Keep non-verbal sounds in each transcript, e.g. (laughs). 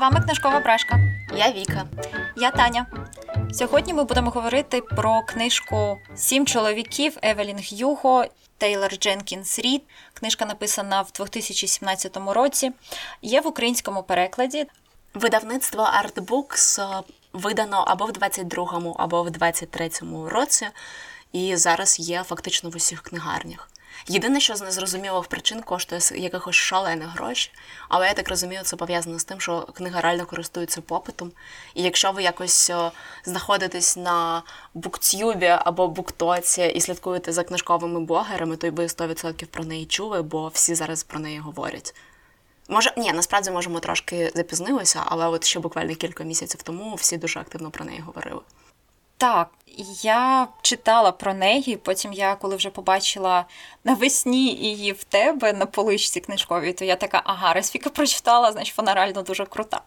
вами книжкова брашка. Я Віка. Я Таня. Сьогодні ми будемо говорити про книжку Сім чоловіків Евелін Гюго, Тейлор Дженкінс Рід. Книжка написана в 2017 році. Є в українському перекладі. Видавництво Artbooks видано або в 22-му, або в 23-му році, і зараз є фактично в усіх книгарнях. Єдине, що з незрозумілих причин коштує якихось шалених гроші, але я так розумію, це пов'язано з тим, що книга реально користується попитом. І якщо ви якось е, знаходитесь на буктюбі або буктоці і слідкуєте за книжковими блогерами, то й ви 100% про неї чули, бо всі зараз про неї говорять. Може, ні, насправді можемо трошки запізнилися, але от ще буквально кілька місяців тому всі дуже активно про неї говорили. Так, я читала про неї. Потім я, коли вже побачила навесні її в тебе на поличці книжковій, то я така, ага, Ресфіка прочитала, значить вона реально дуже крута.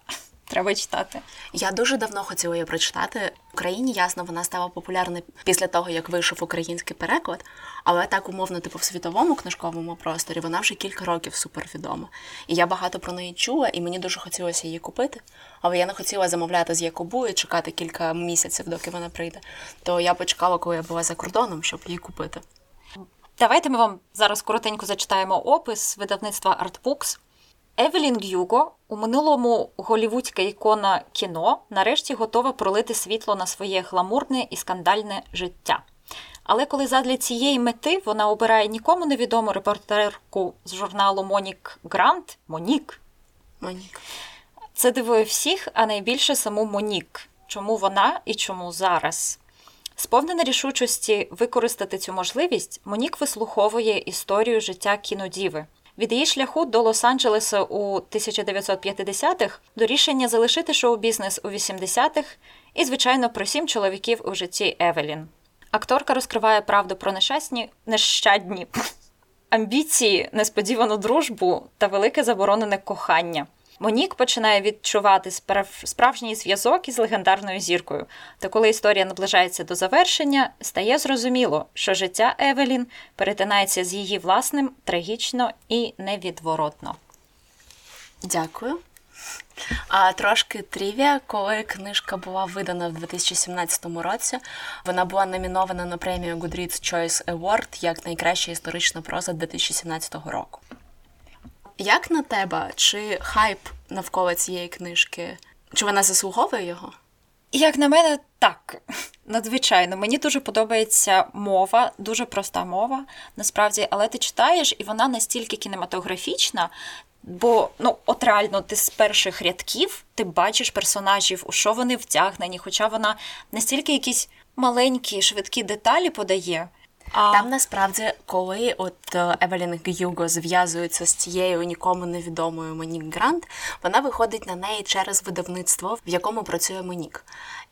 Треба читати. Я дуже давно хотіла її прочитати. В Україні ясно, вона стала популярною після того, як вийшов український переклад, але так умовно, типу, в світовому книжковому просторі вона вже кілька років супервідома. І я багато про неї чула, і мені дуже хотілося її купити. Але я не хотіла замовляти з Якобу і чекати кілька місяців, доки вона прийде. То я почекала, коли я була за кордоном, щоб її купити. Давайте ми вам зараз коротенько зачитаємо опис видавництва Artbooks. Евелін Гюго у минулому голівудська ікона кіно нарешті готова пролити світло на своє гламурне і скандальне життя. Але коли задля цієї мети вона обирає нікому невідому репортерку з журналу Монік Грант Монік. Монік. Це дивує всіх, а найбільше саму Монік. Чому вона і чому зараз? Сповнена рішучості використати цю можливість, Монік вислуховує історію життя кінодіви. Від її шляху до Лос-Анджелеса у 1950-х до рішення залишити шоу-бізнес у 80-х і, звичайно, про сім чоловіків у житті Евелін. Акторка розкриває правду про нещасні нещадні амбіції, несподівану дружбу та велике заборонене кохання. Монік починає відчувати справ... справжній зв'язок із легендарною зіркою. Та коли історія наближається до завершення, стає зрозуміло, що життя Евелін перетинається з її власним трагічно і невідворотно. Дякую. А трошки трівія, коли книжка була видана в 2017 році, вона була номінована на премію Goodreads Choice Award як найкраща історична проза 2017 року. Як на тебе, чи хайп навколо цієї книжки? Чи вона заслуговує його? Як на мене, так. (laughs) Надзвичайно. Мені дуже подобається мова, дуже проста мова, насправді, але ти читаєш, і вона настільки кінематографічна. Бо ну, от реально, ти з перших рядків ти бачиш персонажів, у що вони втягнені, хоча вона настільки якісь маленькі, швидкі деталі подає. А... Там насправді, коли от Евелін Гюго зв'язується з цією нікому невідомою Монік Грант, вона виходить на неї через видавництво, в якому працює Монік.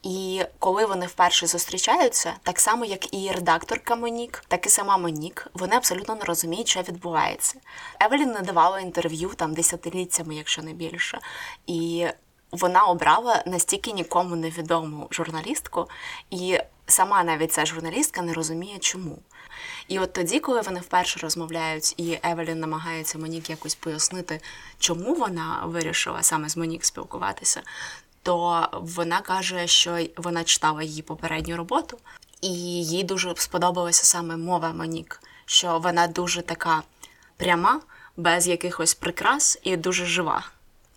І коли вони вперше зустрічаються, так само як і редакторка Монік, так і сама Монік, вони абсолютно не розуміють, що відбувається. Евелін не давала інтерв'ю там десятиліттями, якщо не більше. І вона обрала настільки нікому невідому журналістку, і сама навіть ця журналістка не розуміє, чому. І от тоді, коли вони вперше розмовляють, і Евелін намагається Монік якось пояснити, чому вона вирішила саме з Монік спілкуватися, то вона каже, що вона читала її попередню роботу, і їй дуже сподобалася саме мова Монік, що вона дуже така пряма, без якихось прикрас і дуже жива.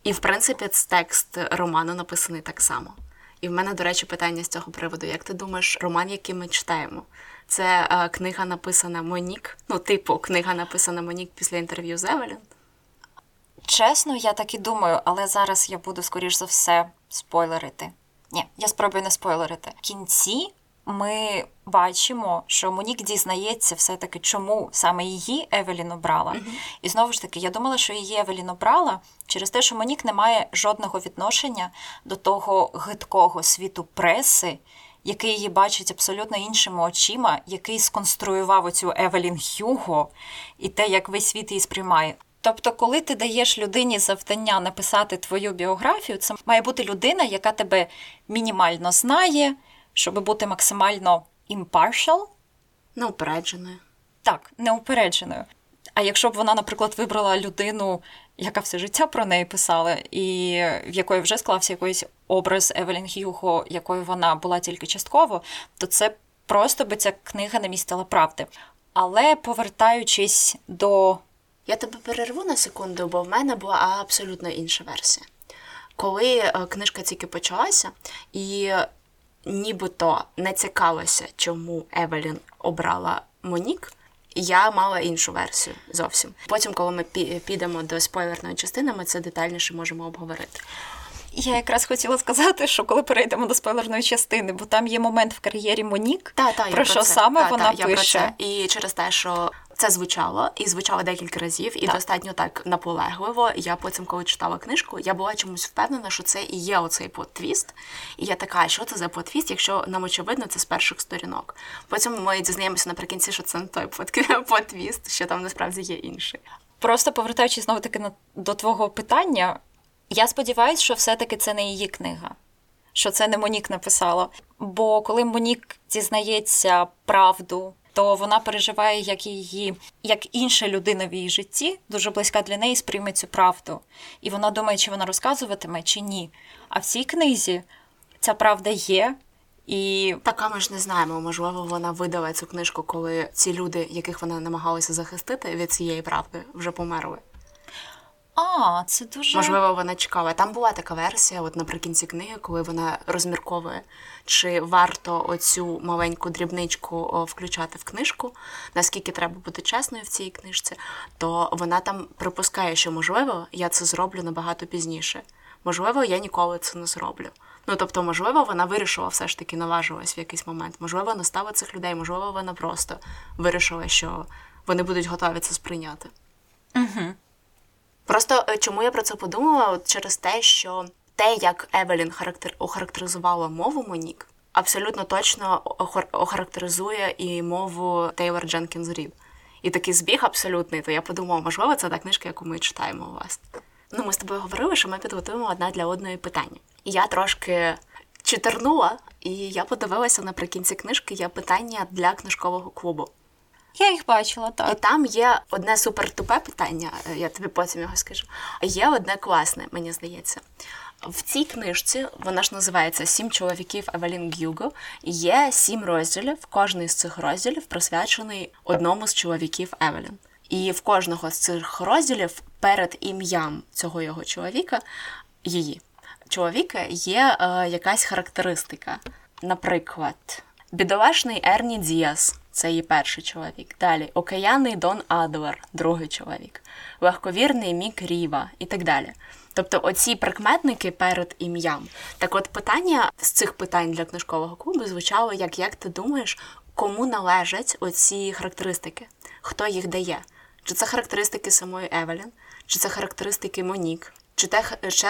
І, в принципі, текст роману написаний так само. І в мене, до речі, питання з цього приводу. Як ти думаєш, роман, який ми читаємо? Це е, книга написана Монік. Ну, типу, книга написана Монік після інтерв'ю з Евелін. Чесно, я так і думаю, але зараз я буду, скоріш за все, спойлерити. Ні, я спробую не спойлерити. В кінці ми бачимо, що Монік дізнається все-таки, чому саме її Евелін обрала. Mm-hmm. І знову ж таки, я думала, що її Евелін обрала через те, що Монік не має жодного відношення до того гидкого світу преси, який її бачить абсолютно іншими очима, який сконструював оцю Евелін Хюго і те, як весь світ її сприймає. Тобто, коли ти даєш людині завдання написати твою біографію, це має бути людина, яка тебе мінімально знає, щоб бути максимально impartial. Неупередженою. Так, неупередженою. А якщо б вона, наприклад, вибрала людину, яка все життя про неї писала, і в якої вже склався якийсь образ Евелін Гюго, якою вона була тільки частково, то це просто би ця книга не містила правди. Але повертаючись до. Я тебе перерву на секунду, бо в мене була абсолютно інша версія. Коли е, книжка тільки почалася, і нібито не цікавилася, чому Евелін обрала Монік, я мала іншу версію зовсім. Потім, коли ми підемо до спойлерної частини, ми це детальніше можемо обговорити. Я якраз хотіла сказати, що коли перейдемо до спойлерної частини, бо там є момент в кар'єрі Монік, та, та, про що це. саме та, вона та, пише. Я про це. І через те, що це звучало, і звучало декілька разів, і так. достатньо так наполегливо. Я потім, коли читала книжку, я була чомусь впевнена, що це і є оцей подтвіст. І я така, що це за подтвіст, якщо нам очевидно, це з перших сторінок. Потім ми дізнаємося наприкінці, що це не той подтвіст, (laughs) що там насправді є інший. Просто повертаючись знову таки до твого питання, я сподіваюся, що все-таки це не її книга, що це не Монік написала. Бо коли Монік дізнається правду то вона переживає, як її, як інша людина в її житті, дуже близька для неї, сприйме цю правду. І вона думає, чи вона розказуватиме, чи ні. А в цій книзі ця правда є. І така ми ж не знаємо. Можливо, вона видала цю книжку, коли ці люди, яких вона намагалася захистити від цієї правди, вже померли. А, це дуже можливо, вона чекала. Там була така версія, от наприкінці книги, коли вона розмірковує, чи варто оцю маленьку дрібничку включати в книжку, наскільки треба бути чесною в цій книжці, то вона там припускає, що можливо я це зроблю набагато пізніше. Можливо, я ніколи це не зроблю. Ну тобто, можливо, вона вирішила все ж таки наважилась в якийсь момент. Можливо, настала цих людей, можливо, вона просто вирішила, що вони будуть готові це сприйняти. Угу. Просто е, чому я про це подумала? От через те, що те, як Евелін характер... охарактеризувала мову Монік, абсолютно точно охарактеризує і мову Тейлор Дженкінс Рід. І такий збіг абсолютний, то я подумала, можливо, це та книжка, яку ми читаємо у вас. Ну, ми з тобою говорили, що ми підготуємо одна для одної питання. І я трошки читернула, і я подивилася наприкінці книжки є питання для книжкового клубу. Я їх бачила, так. І там є одне супертупе питання, е, я тобі потім його скажу. Є одне класне, мені здається. В цій книжці вона ж називається Сім чоловіків Евелін Гюго. Є сім розділів. Кожний з цих розділів присвячений одному з чоловіків Евелін. І в кожного з цих розділів перед ім'ям цього його чоловіка, її чоловіка, є е, якась характеристика. Наприклад, бідолашний Ерні Діас це її перший чоловік. Далі океяний Дон Адлер, другий чоловік, легковірний Мік Ріва і так далі. Тобто оці прикметники перед ім'ям. Так от питання з цих питань для книжкового клубу звучало як як ти думаєш, кому належать оці характеристики? Хто їх дає? Чи це характеристики самої Евелін, чи це характеристики Монік, чи це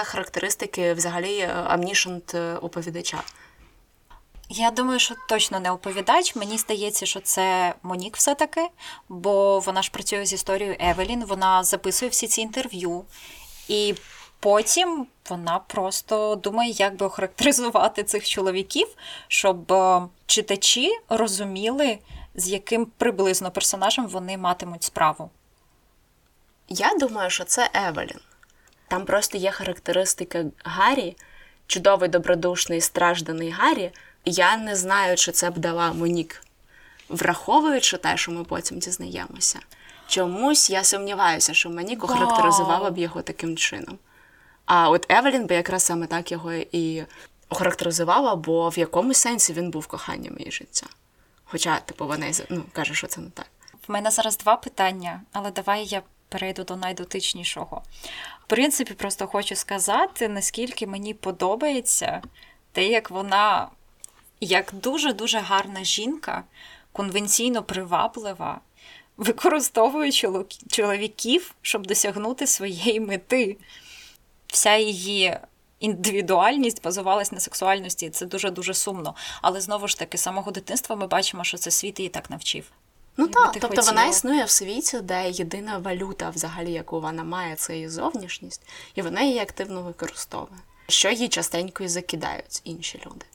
характеристики взагалі амнішент е, оповідача? Я думаю, що точно не оповідач. Мені здається, що це Монік все-таки, бо вона ж працює з історією Евелін, вона записує всі ці інтерв'ю, і потім вона просто думає, як би охарактеризувати цих чоловіків, щоб е, читачі розуміли, з яким приблизно персонажем вони матимуть справу. Я думаю, що це Евелін. Там просто є характеристика Гаррі, чудовий добродушний стражданий Гаррі. Я не знаю, чи це б дала Монік, враховуючи те, що ми потім дізнаємося. Чомусь я сумніваюся, що Монік охарактеризувала б його таким чином. А от Евелін би якраз саме так його і охарактеризувала, бо в якомусь сенсі він був коханням її життя. Хоча, типу, вона ну, каже, що це не так. В мене зараз два питання, але давай я перейду до найдотичнішого. В принципі, просто хочу сказати, наскільки мені подобається те, як вона як дуже-дуже гарна жінка, конвенційно приваблива, використовує чоловіків, щоб досягнути своєї мети. Вся її індивідуальність базувалась на сексуальності, і це дуже-дуже сумно. Але знову ж таки, з самого дитинства ми бачимо, що це світ її так навчив. Ну так, тобто хотіла... вона існує в світі, де єдина валюта, взагалі, яку вона має, це її зовнішність, і вона її активно використовує, що їй частенько і закидають інші люди.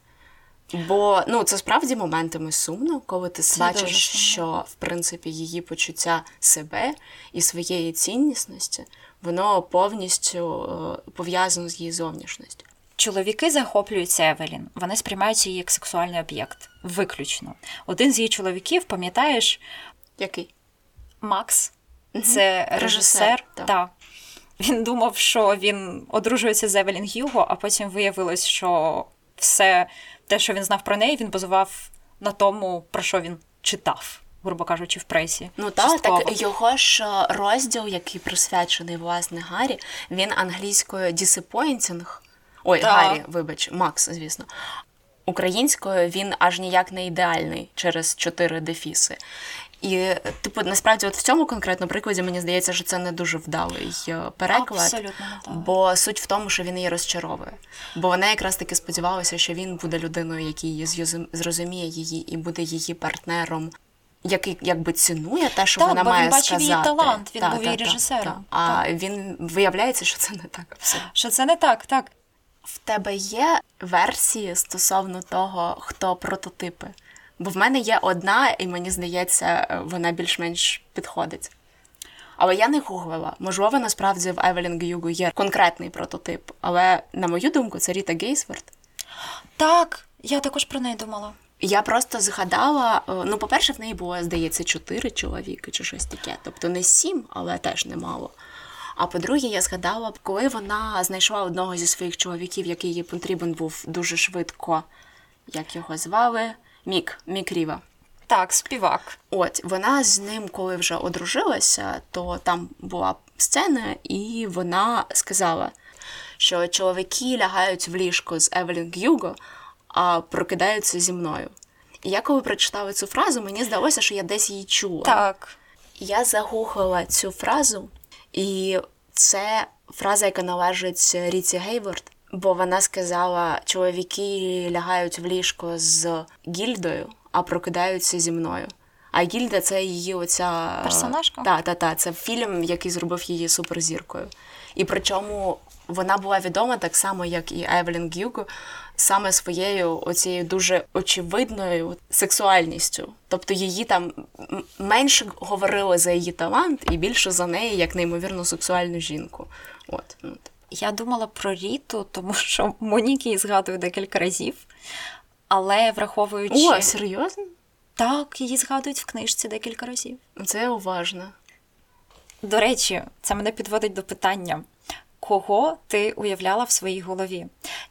Бо ну це справді моментами сумно, коли ти Це бачиш, що в принципі її почуття себе і своєї ціннісності, воно повністю е, пов'язано з її зовнішністю. Чоловіки захоплюються Евелін. Вони сприймають її як сексуальний об'єкт. Виключно. Один з її чоловіків, пам'ятаєш, Який? Макс, це режисер. Режисер, так. Так. Він думав, що він одружується з Евелін Гюго, а потім виявилось, що все те, що він знав про неї, він базував на тому, про що він читав, грубо кажучи, в пресі. Ну так, так його ж е, розділ, який присвячений власне Гаррі, він англійською disappointing. Ой, Так. Гаррі, вибач, Макс, звісно. Українською він аж ніяк не ідеальний через чотири дефіси. І, типу, насправді, от в цьому конкретно прикладі мені здається, що це не дуже вдалий е, переклад. Абсолютно. Бо суть в тому, що він її розчаровує. Бо вона якраз таки сподівалася, що він буде людиною, який її зрозуміє її і буде її партнером, який якби цінує те, що Так, вона бо він бачив сказати. її талант, він Та, був та, її та, режисером. та. А він виявляється, що це не так. абсолютно. Що це не так, так. В тебе є версії стосовно того, хто прототипи? Бо в мене є одна, і мені здається, вона більш-менш підходить. Але я не гуглила. Можливо, насправді в Евелін Гюгу є конкретний прототип. Але, на мою думку, це Ріта Гейсворт. Так, я також про неї думала. Я просто згадала: е, ну, по-перше, в неї було, здається, чотири чоловіки чи щось таке. Тобто не сім, але теж немало. А по-друге, я згадала, коли вона знайшла одного зі своїх чоловіків, який їй потрібен був дуже швидко, як його звали, Мік, Мік Ріва. Так, співак. От вона з ним, коли вже одружилася, то там була сцена, і вона сказала, що чоловіки лягають в ліжко з Евелін Гюго, а прокидаються зі мною. І я коли прочитала цю фразу, мені здалося, що я десь її чула. Так. Я загуглила цю фразу, і це фраза, яка належить Ріці Гейворд, бо вона сказала: чоловіки лягають в ліжко з гільдою, а прокидаються зі мною. А гільда це її оця Персонажка? Так, так, так. Це фільм, який зробив її суперзіркою. І причому вона була відома так само, як і Евелін Гюго, саме своєю оцією дуже очевидною сексуальністю. Тобто її там менше говорили за її талант і більше за неї як неймовірно сексуальну жінку. От. ну, Я думала про Ріту, тому що Монік її згадую декілька разів. Але враховуючи. О, серйозно? Так, її згадують в книжці декілька разів. Це уважно. До речі, це мене підводить до питання. Кого ти уявляла в своїй голові?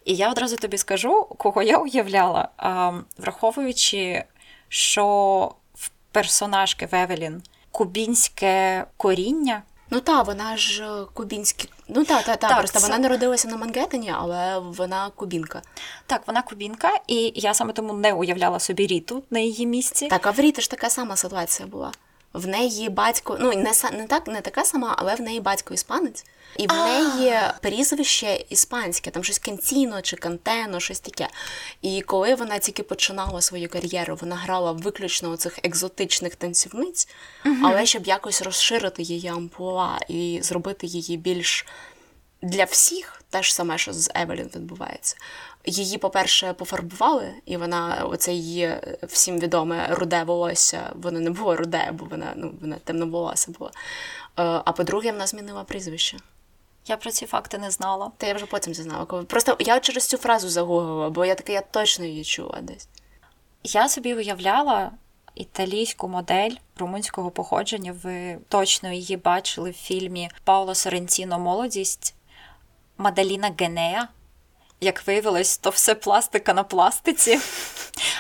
І я одразу тобі скажу, кого я уявляла, а, враховуючи, що в персонажки в Евелін кубінське коріння. Ну та, вона ж е, кубінські. Ну та, та, та. Так, Просто це- вона народилася на Мангеттені, але вона кубінка. Так, вона кубінка, і я саме тому не уявляла собі Ріту на її місці. Так, а в Ріти ж така сама ситуація була. В неї батько, ну не не так, не така сама, але в неї батько іспанець, і в неї прізвище іспанське, там щось Кентіно чи Кантено, щось таке. І коли вона тільки починала свою кар'єру, вона грала виключно у цих екзотичних танцівниць, але щоб якось розширити її амплуа і зробити її більш для всіх те ж саме, що з Евелін відбувається. Її, по-перше, пофарбували, і вона оце її е, всім відоме руде волосся. Воно не було руде, бо вона ну вона темноволоса була. Е, А по-друге, вона змінила прізвище. Я про ці факти не знала. Та я вже потім дізнала. Просто я через цю фразу загуглила, бо я така, я точно її чула десь. Я собі уявляла італійську модель румунського походження. Ви точно її бачили в фільмі Пауло Соренціно Молодість Мадаліна Генея. Як виявилось, то все пластика на пластиці,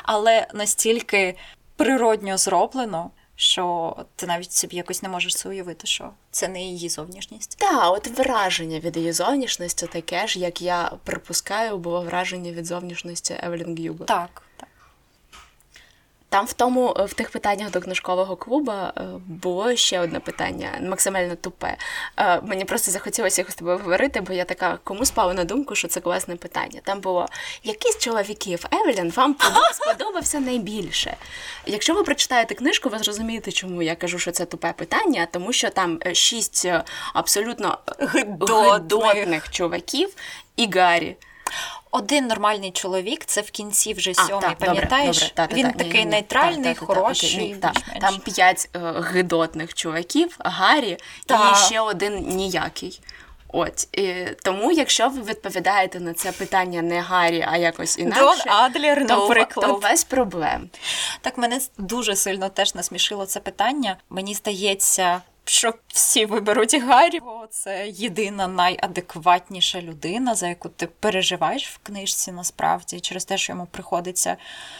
але настільки природньо зроблено, що ти навіть собі якось не можеш це уявити, що це не її зовнішність. Так, от враження від її зовнішності таке ж, як я припускаю, було враження від зовнішності Евелін. Так, так. Там в тому, в тих питаннях до книжкового клубу е, було ще одне питання, максимально тупе. Е, Мені просто захотілося його з тобою говорити, бо я така, кому спала на думку, що це класне питання. Там було, який з чоловіків Евелін вам (laughs) сподобався найбільше? Якщо ви прочитаєте книжку, ви зрозумієте, чому я кажу, що це тупе питання, тому що там е, шість е, абсолютно гидотних чуваків і Гаррі. Один нормальний чоловік, це в кінці вже сьомий, пам'ятаєш? Добре, добре, Він та, та, такий ні, ні, нейтральний, та, та, хороший. та, та, більш-менш. Там п'ять е, гидотних чуваків, Гаррі Та. і ще один ніякий. От і, тому, якщо ви відповідаєте на це питання не Гаррі, а якось інакше, Дон Адлер, то, наприклад. то у вас проблем. Так мене дуже сильно теж насмішило це питання. Мені здається, що всі виберуть Гаррі, бо це єдина найадекватніша людина, за яку ти переживаєш в книжці насправді, через те, що йому приходиться.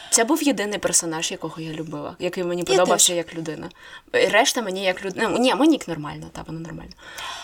Це був єдиний персонаж, якого я любила, який мені подобався як людина. Решта мені як людина. Ну, ні, Монік нормально, та вона нормально.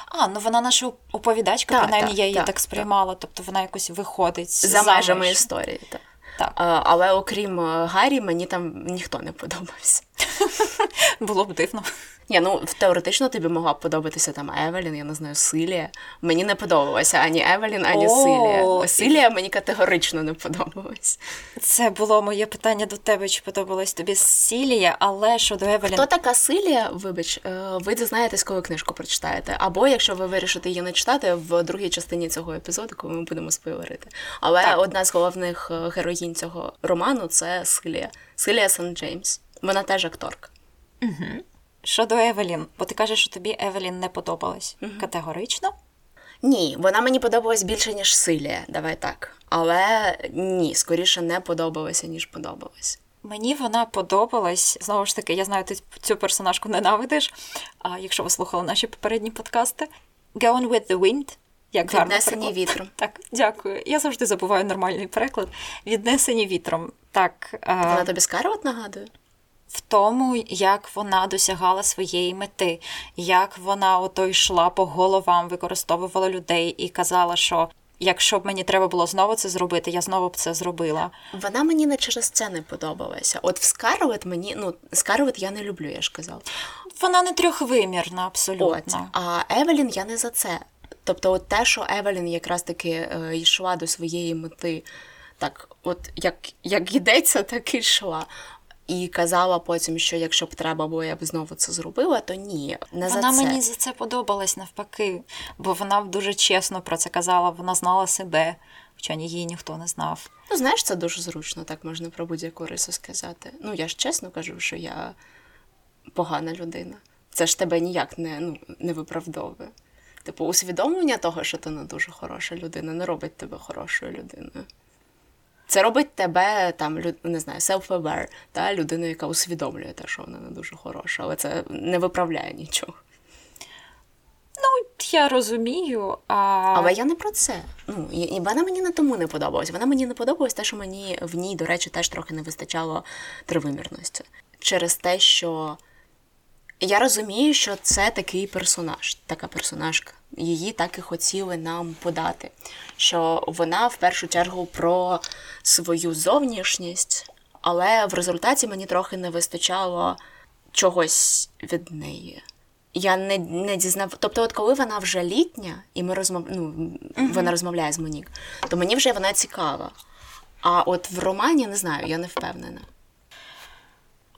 А, ну вона наша оповідачка, Так, принаймні так, я її так, так, сприймала. Тобто вона якось виходить За межами історії. Так. Так. А, але окрім е, Гаррі, мені там ніхто не подобався. (laughs) Було б дивно. Ні, ну теоретично тобі могла б подобатися там Евелін, я не знаю, Силія. Мені не подобалася ані Евелін, ані О, Силія. Силія мені категорично не подобалась. Це було моє питання до тебе, чи подобалась тобі Сілія, але щодо Евелін. Хто така Силія? Вибач, е, ви дізнаєтесь, коли книжку прочитаєте. Або якщо ви вирішите її не читати в другій частині цього епізоду, коли ми будемо спойлерити. Але Так. одна з головних е, героїнь цього роману це Силія. Силія Сан Джеймс. Вона теж акторка. Щодо Евелін, бо ти кажеш, що тобі Евелін не подобалась категорично. Ні, вона мені подобалась більше, ніж Силія, давай так. Але ні, скоріше не подобалася, ніж подобалась. Мені вона подобалась. Знову ж таки, я знаю, ти цю персонажку ненавидиш. А якщо ви слухали наші попередні подкасти, Gone with the Wind. Як Віднесені вітром. Так, дякую. Я завжди забуваю нормальний переклад. Віднесені вітром. Так, е, Вона тобі Скарлет нагадує? В тому, як вона досягала своєї мети, як вона ото йшла по головам, використовувала людей і казала, що якщо б мені треба було знову це зробити, я знову б це зробила. Вона мені не через це не подобалася. От в Скарлет мені, ну, Скарлет я не люблю, я ж казав. Вона не трьохвимірна, От, абсолютно. а Евелін я не за це. Тобто, от те, що Евелін якраз таки е, йшла до своєї мети, так, от як, як йдеться, так і йшла. І казала потім, що якщо б треба було, я б знову це зробила, то ні, не Вона за це. мені за це подобалась навпаки, бо вона дуже чесно про це казала, вона знала себе, хоча її ніхто не знав. Ну, знаєш, це дуже зручно, так можна про будь-яку рису сказати. Ну, я ж чесно кажу, що я погана людина. Це ж тебе ніяк не, ну, не виправдовує. Типу, усвідомлення того, що ти не дуже хороша людина, не робить тебе хорошою людиною. Це робить тебе там, не знаю, self-aware, та людиною, яка усвідомлює те, що вона не дуже хороша, але це не виправляє нічого. Ну, я розумію, а Але я не про це. Ну, і, і вона мені не тому не подобалась. Вона мені не подобалась те, що мені в ній, до речі, теж трохи не вистачало тривимірності. Через те, що я розумію, що це такий персонаж, така персонажка. Її так і хотіли нам подати. Що вона в першу чергу про свою зовнішність, але в результаті мені трохи не вистачало чогось від неї. Я не, не дізнав. Тобто, от коли вона вже літня, і ми розмов... ну, вона розмовляє з Монік, то мені вже вона цікава. А от в романі не знаю, я не впевнена.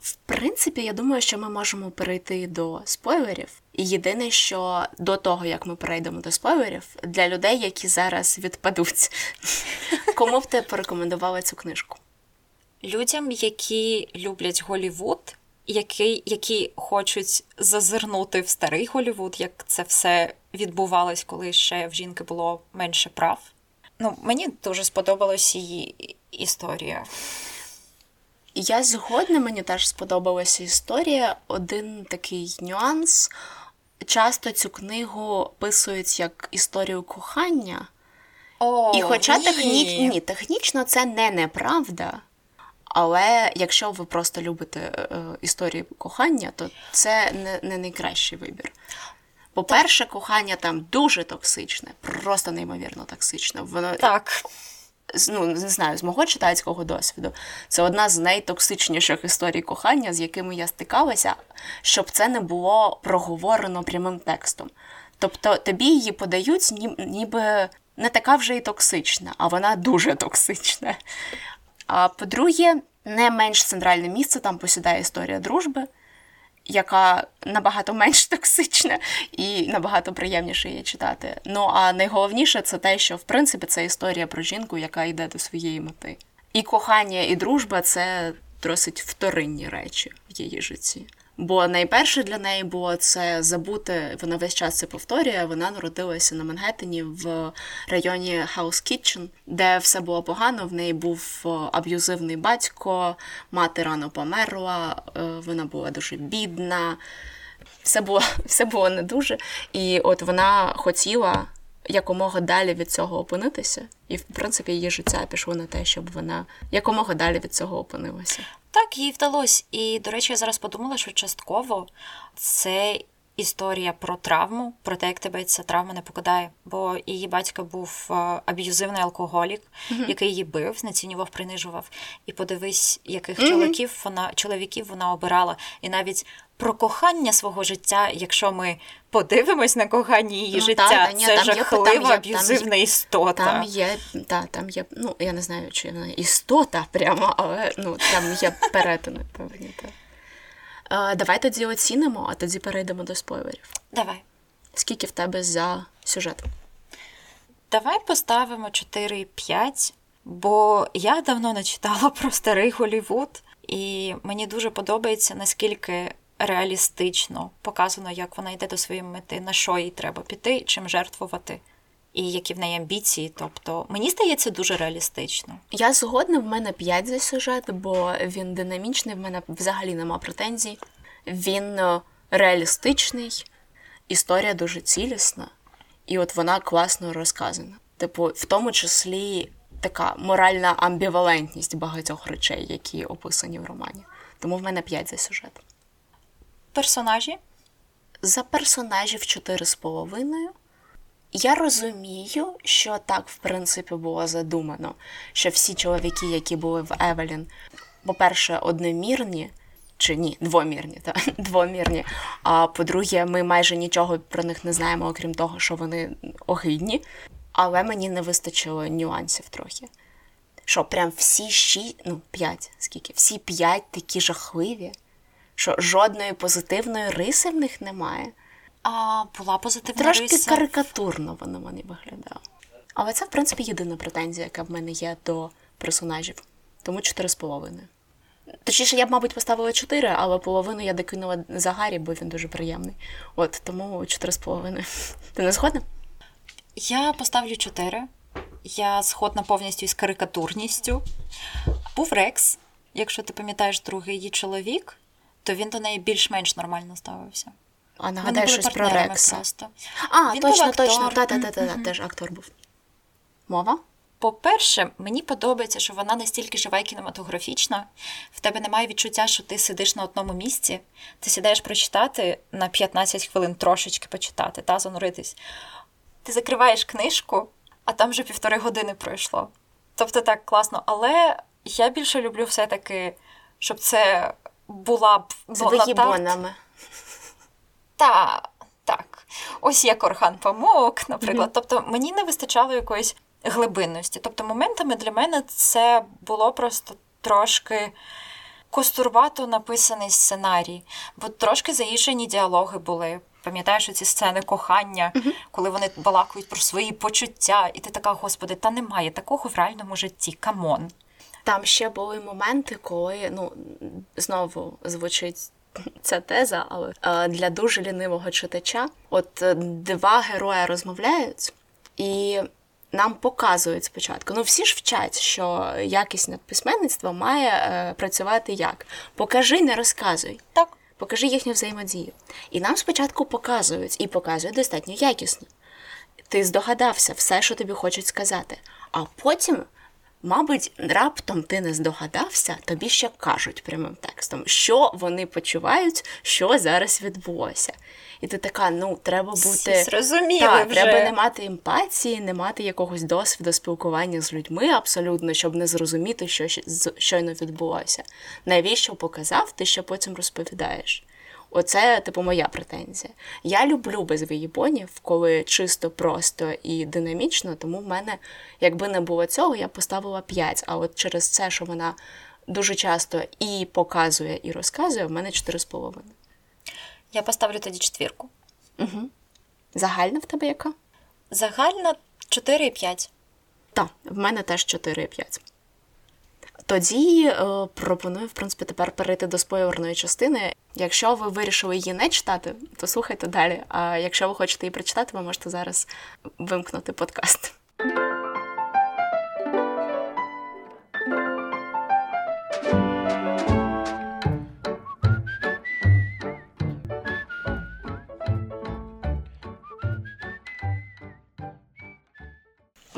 В принципі, я думаю, що ми можемо перейти до спойлерів. Єдине, що до того, як ми перейдемо до спойлерів, для людей, які зараз відпадуть, (laughs) кому б ти порекомендувала цю книжку? людям, які люблять Голівуд, які, які хочуть зазирнути в старий Голівуд, як це все відбувалось, коли ще в жінки було менше прав. Ну, мені дуже сподобалась її історія. Я згодна, мені теж сподобалася історія. Один такий нюанс. Часто цю книгу описують як історію кохання. О, І хоча ні. техні... ні, технічно це не неправда. Але якщо ви просто любите е, історії кохання, то це не, не найкращий вибір. По-перше, кохання там дуже токсичне, просто неймовірно токсичне. Воно Так, ну, не знаю, з мого читацького досвіду, це одна з найтоксичніших історій кохання, з якими я стикалася, щоб це не було проговорено прямим текстом. Тобто тобі її подають, ні- ніби не така вже і токсична, а вона дуже токсична. А по-друге, не менш центральне місце там посідає історія дружби. Яка набагато менш токсична і набагато приємніше її читати. Ну а найголовніше це те, що в принципі це історія про жінку, яка йде до своєї мети. І кохання, і дружба це досить вторинні речі в її житті. Бо найперше для неї було це забути, вона весь час це повторює. Вона народилася на Мангеттені в районі House Kitchen, де все було погано. В неї був е, аб'юзивний батько, мати рано померла, е, вона була дуже бідна. Все було (laughs) все було не дуже. І от вона хотіла якомога далі від цього опинитися, і в принципі її життя пішло на те, щоб вона якомога далі від цього опинилася. Так, їй вдалося. І, до речі, я зараз подумала, що частково це історія про травму, про те, як тебе ця травма не покидає. Бо її батько був е, аб'юзивний алкоголік, mm-hmm. який її бив, знецінював, принижував. І подивись, яких mm-hmm. чоловіків вона чоловіків вона обирала. І навіть про кохання свого життя, якщо ми подивимось на кохання її ну, життя, та, та, ні, це жахлива аб'юзивна істота. Там є, та, там є, ну я не знаю, чи вона істота прямо, але ну там є перетини певні. Та. А, давай тоді оцінимо, а тоді перейдемо до спойлерів. Давай. Скільки в тебе за сюжет? Давай поставимо 4-5, бо я давно не читала (laughs) про старий Голівуд, і мені дуже подобається, наскільки реалістично показано, як вона йде до своєї мети, на що їй треба піти, чим жертвувати, і які в неї амбіції. Тобто, мені здається, дуже реалістично. Я згодна, в мене 5 за сюжет, бо він динамічний, в мене взагалі нема претензій. Він е, реалістичний, історія дуже цілісна, і от вона класно розказана. Типу, в тому числі така моральна амбівалентність багатьох речей, які описані в романі. Тому в мене 5 за сюжет. Персонажі? За персонажів 4,5. Я розумію, що так, в принципі, було задумано, що всі чоловіки, які були в Евелін, по-перше, одномірні, чи ні, двомірні, та, (laughs) двомірні. А по-друге, ми майже нічого про них не знаємо, окрім того, що вони огидні. Але мені не вистачило нюансів трохи. Що прям всі шість, ну, п'ять, скільки, всі п'ять такі жахливі що жодної позитивної риси в них немає. А була позитивна Трошки риса? Трошки карикатурно воно мені виглядало. Але це, в принципі, єдина претензія, яка в мене є до персонажів. Тому 4,5. Точніше, я б, мабуть, поставила 4, але половину я докинула за Гаррі, бо він дуже приємний. От, тому 4,5. (laughs) Ти не згодна? Я поставлю 4. Я згодна повністю із карикатурністю. Був Рекс, якщо ти пам'ятаєш другий її чоловік то він до неї більш-менш нормально ставився. А нагадай щось про Рекса. Просто. А, він точно, точно, та-та-та, теж актор був. Мова? По-перше, мені подобається, що вона настільки жива і кінематографічна. В тебе немає відчуття, що ти сидиш на одному місці, ти сідаєш прочитати на 15 хвилин трошечки почитати, та зануритись. Ти закриваєш книжку, а там вже півтори години пройшло. Тобто так класно. Але я більше люблю все-таки, щоб це була б З вигібонами. Та, так. Ось як Орхан Памук, наприклад. Mm-hmm. Тобто мені не вистачало якоїсь глибинності. Тобто, моментами для мене це було просто трошки кострубато написаний сценарій, бо трошки заїжджені діалоги були. Пам'ятаєш ці сцени кохання, uh-huh. коли вони балакають про свої почуття, і ти така, господи, та немає такого в реальному житті. Come on. Там ще були моменти, коли ну знову звучить ця теза, але е, для дуже лінивого читача, от е, два герої розмовляють і. Нам показують спочатку. Ну всі ж вчать, що якісне письменництво має е, працювати як? Покажи, не розказуй. Так. Покажи їхню взаємодію. І нам спочатку показують, і показують достатньо якісно. Ти здогадався все, що тобі хочуть сказати. А потім Мабуть, раптом ти не здогадався, тобі ще кажуть прямим текстом, що вони почувають, що зараз відбулося. І ти така, ну, треба бути Зрозуміли та, вже. треба не мати емпатії, не мати якогось досвіду спілкування з людьми абсолютно, щоб не зрозуміти, що щойно відбулося. Навіщо показав, ти ще потім розповідаєш. Оце, типу, моя претензія. Я люблю без виїбонів, коли чисто, просто і динамічно, тому в мене, якби не було цього, я поставила 5. А от через це, що вона дуже часто і показує, і розказує, в мене 4,5. Я поставлю тоді четвірку. Угу. Загальна в тебе яка? Загальна 4,5. Так, в мене теж 4,5. Тоді е, пропоную, в принципі, тепер перейти до спойлерної частини. Якщо ви вирішили її не читати, то слухайте далі. А якщо ви хочете її прочитати, ви можете зараз вимкнути подкаст.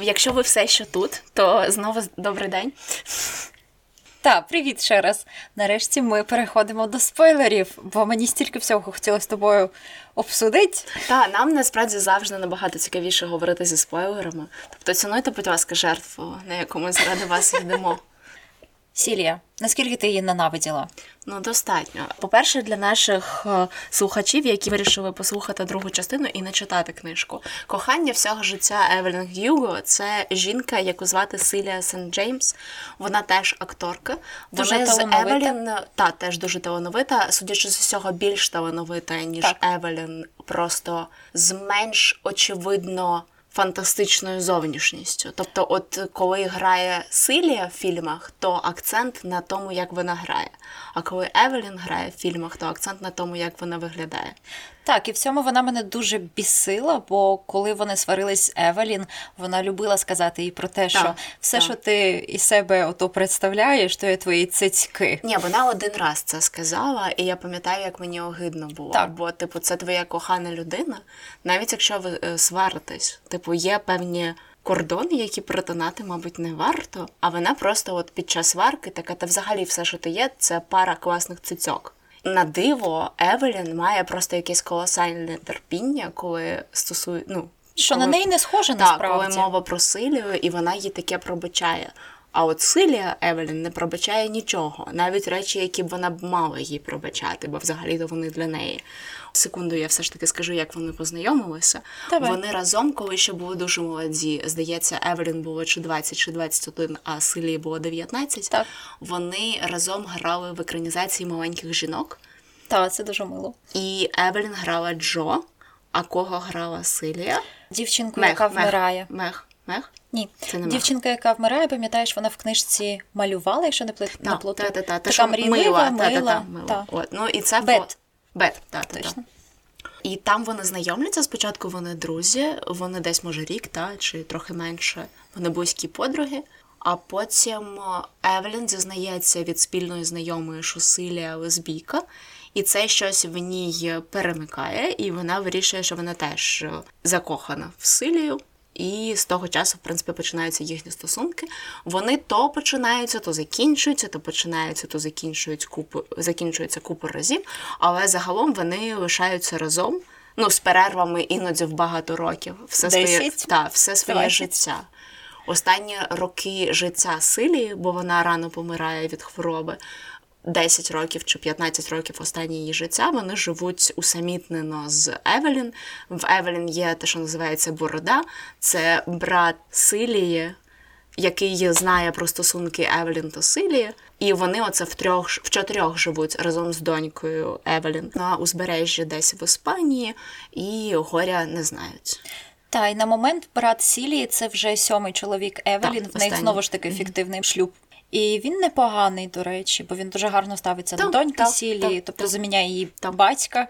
Якщо ви все ще тут, то знову добрий день. Та, привіт ще раз. Нарешті ми переходимо до спойлерів, бо мені стільки всього хотілося з тобою обсудити. Та нам насправді завжди набагато цікавіше говорити зі спойлерами. Тобто цінуйте, будь ласка, жертву, на яку ми заради вас йдемо. Сілія, наскільки ти її ненавиділа? Ну, достатньо. По-перше, для наших е, слухачів, які вирішили послухати другу частину і не читати книжку. Кохання всього життя Евелін Гюго це жінка, яку звати Силія Сент Джеймс. Вона теж акторка. Дуже Вони з. Евелін та теж дуже талановита. Судячи з усього, більш талановита, ніж Так. Евелін, просто з менш очевидно. Фантастичною зовнішністю. Тобто, от коли грає Силія в фільмах, то акцент на тому, як вона грає. А коли Евелін грає в фільмах, то акцент на тому, як вона виглядає. Так, і в цьому вона мене дуже бісила, бо коли вони сварились з Евелін, вона любила сказати їй про те, що все, так. що ти із себе ото представляєш, то є твої цицьки. Ні, вона один раз це сказала, і я пам'ятаю, як мені огидно було. Так. Бо, типу, це твоя кохана людина. Навіть якщо ви е, сваритесь, типу, є певні кордони, які перетинати, мабуть, не варто. А вона просто от під час сварки така, та взагалі все, що ти є, це пара класних цицьок. На диво, Евелін має просто якесь колосальне терпіння, коли стосує, ну, Що коли- на неї не схоже так, насправді. коли мова про Силію, і вона їй таке пробачає. А от Силія Евелін не пробачає нічого, навіть речі, які б вона б мала їй пробачати, бо взагалі-то вони для неї. Секунду, я все ж таки скажу, як вони познайомилися. Давай. Вони разом, коли ще були дуже молоді. Здається, Евелін було чи 20, чи 21, а Силії було 19. Так. Вони разом грали в екранізації маленьких жінок. Так, це дуже мило. І Евелін грала Джо, а кого грала Силія? Дівчинку, яка вмирає. Мех, Мех? Ні, Це не Мех. дівчинка, яка вмирає, пам'ятаєш, вона в книжці малювала, якщо не плит- та, та, Така мрійлива, мила, мила. та, та, та, мила. та. От, ну, і це Бет. Бет, так, та, та. Точно. І там вони знайомляться. Спочатку вони друзі, вони десь, може, рік, та, чи трохи менше, вони близькі подруги. А потім е, Евелін дізнається від спільної знайомої, що Силія лесбійка, і це щось в ній перемикає, і вона вирішує, що вона теж е, закохана в Силію. І з того часу, в принципі, починаються їхні стосунки. Вони то починаються, то закінчуються, то починаються, то закінчують купу, закінчуються купу разів, але загалом вони лишаються разом. Ну, з перервами іноді в багато років. Все своє, та, все своє Двадцять? життя. Останні роки життя Силії, бо вона рано помирає від хвороби. 10 років чи 15 років останнє її життя вони живуть усамітнено з Евелін. В Евелін є те, що називається Борода. Це брат Силії, який знає про стосунки Евелін та Силії. І вони оце в трьох в чотирьох живуть разом з донькою Евелін на узбережжі десь в Іспанії, і горя не знають. Та й на момент брат Сілії це вже сьомий чоловік Евелін. Так, в останній. знову ж таки фіктивний шлюб. І він непоганий, до речі, бо він дуже гарно ставиться там, до доньки так, сілі, так, тобто так. заміняє її батька.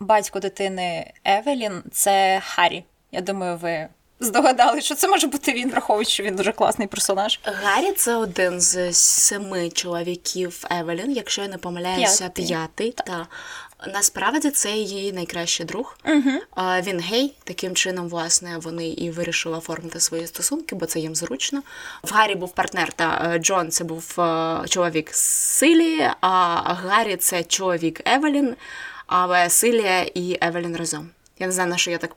Батько дитини Евелін це Харрі. Я думаю, ви здогадали, що це може бути він, враховуючи, що він дуже класний персонаж. Гаррі це один з семи чоловіків Евелін, якщо я не помиляюся, П'ятий. п'ятий. Та насправді це її найкращий друг. Угу. Він гей. Таким чином, власне, вони і вирішили оформити свої стосунки, бо це їм зручно. В Гаррі був партнер та е, Джон це був е, чоловік Силії, а Гаррі це чоловік Евелін, але Силія і Евелін разом. Я не знаю, на що я так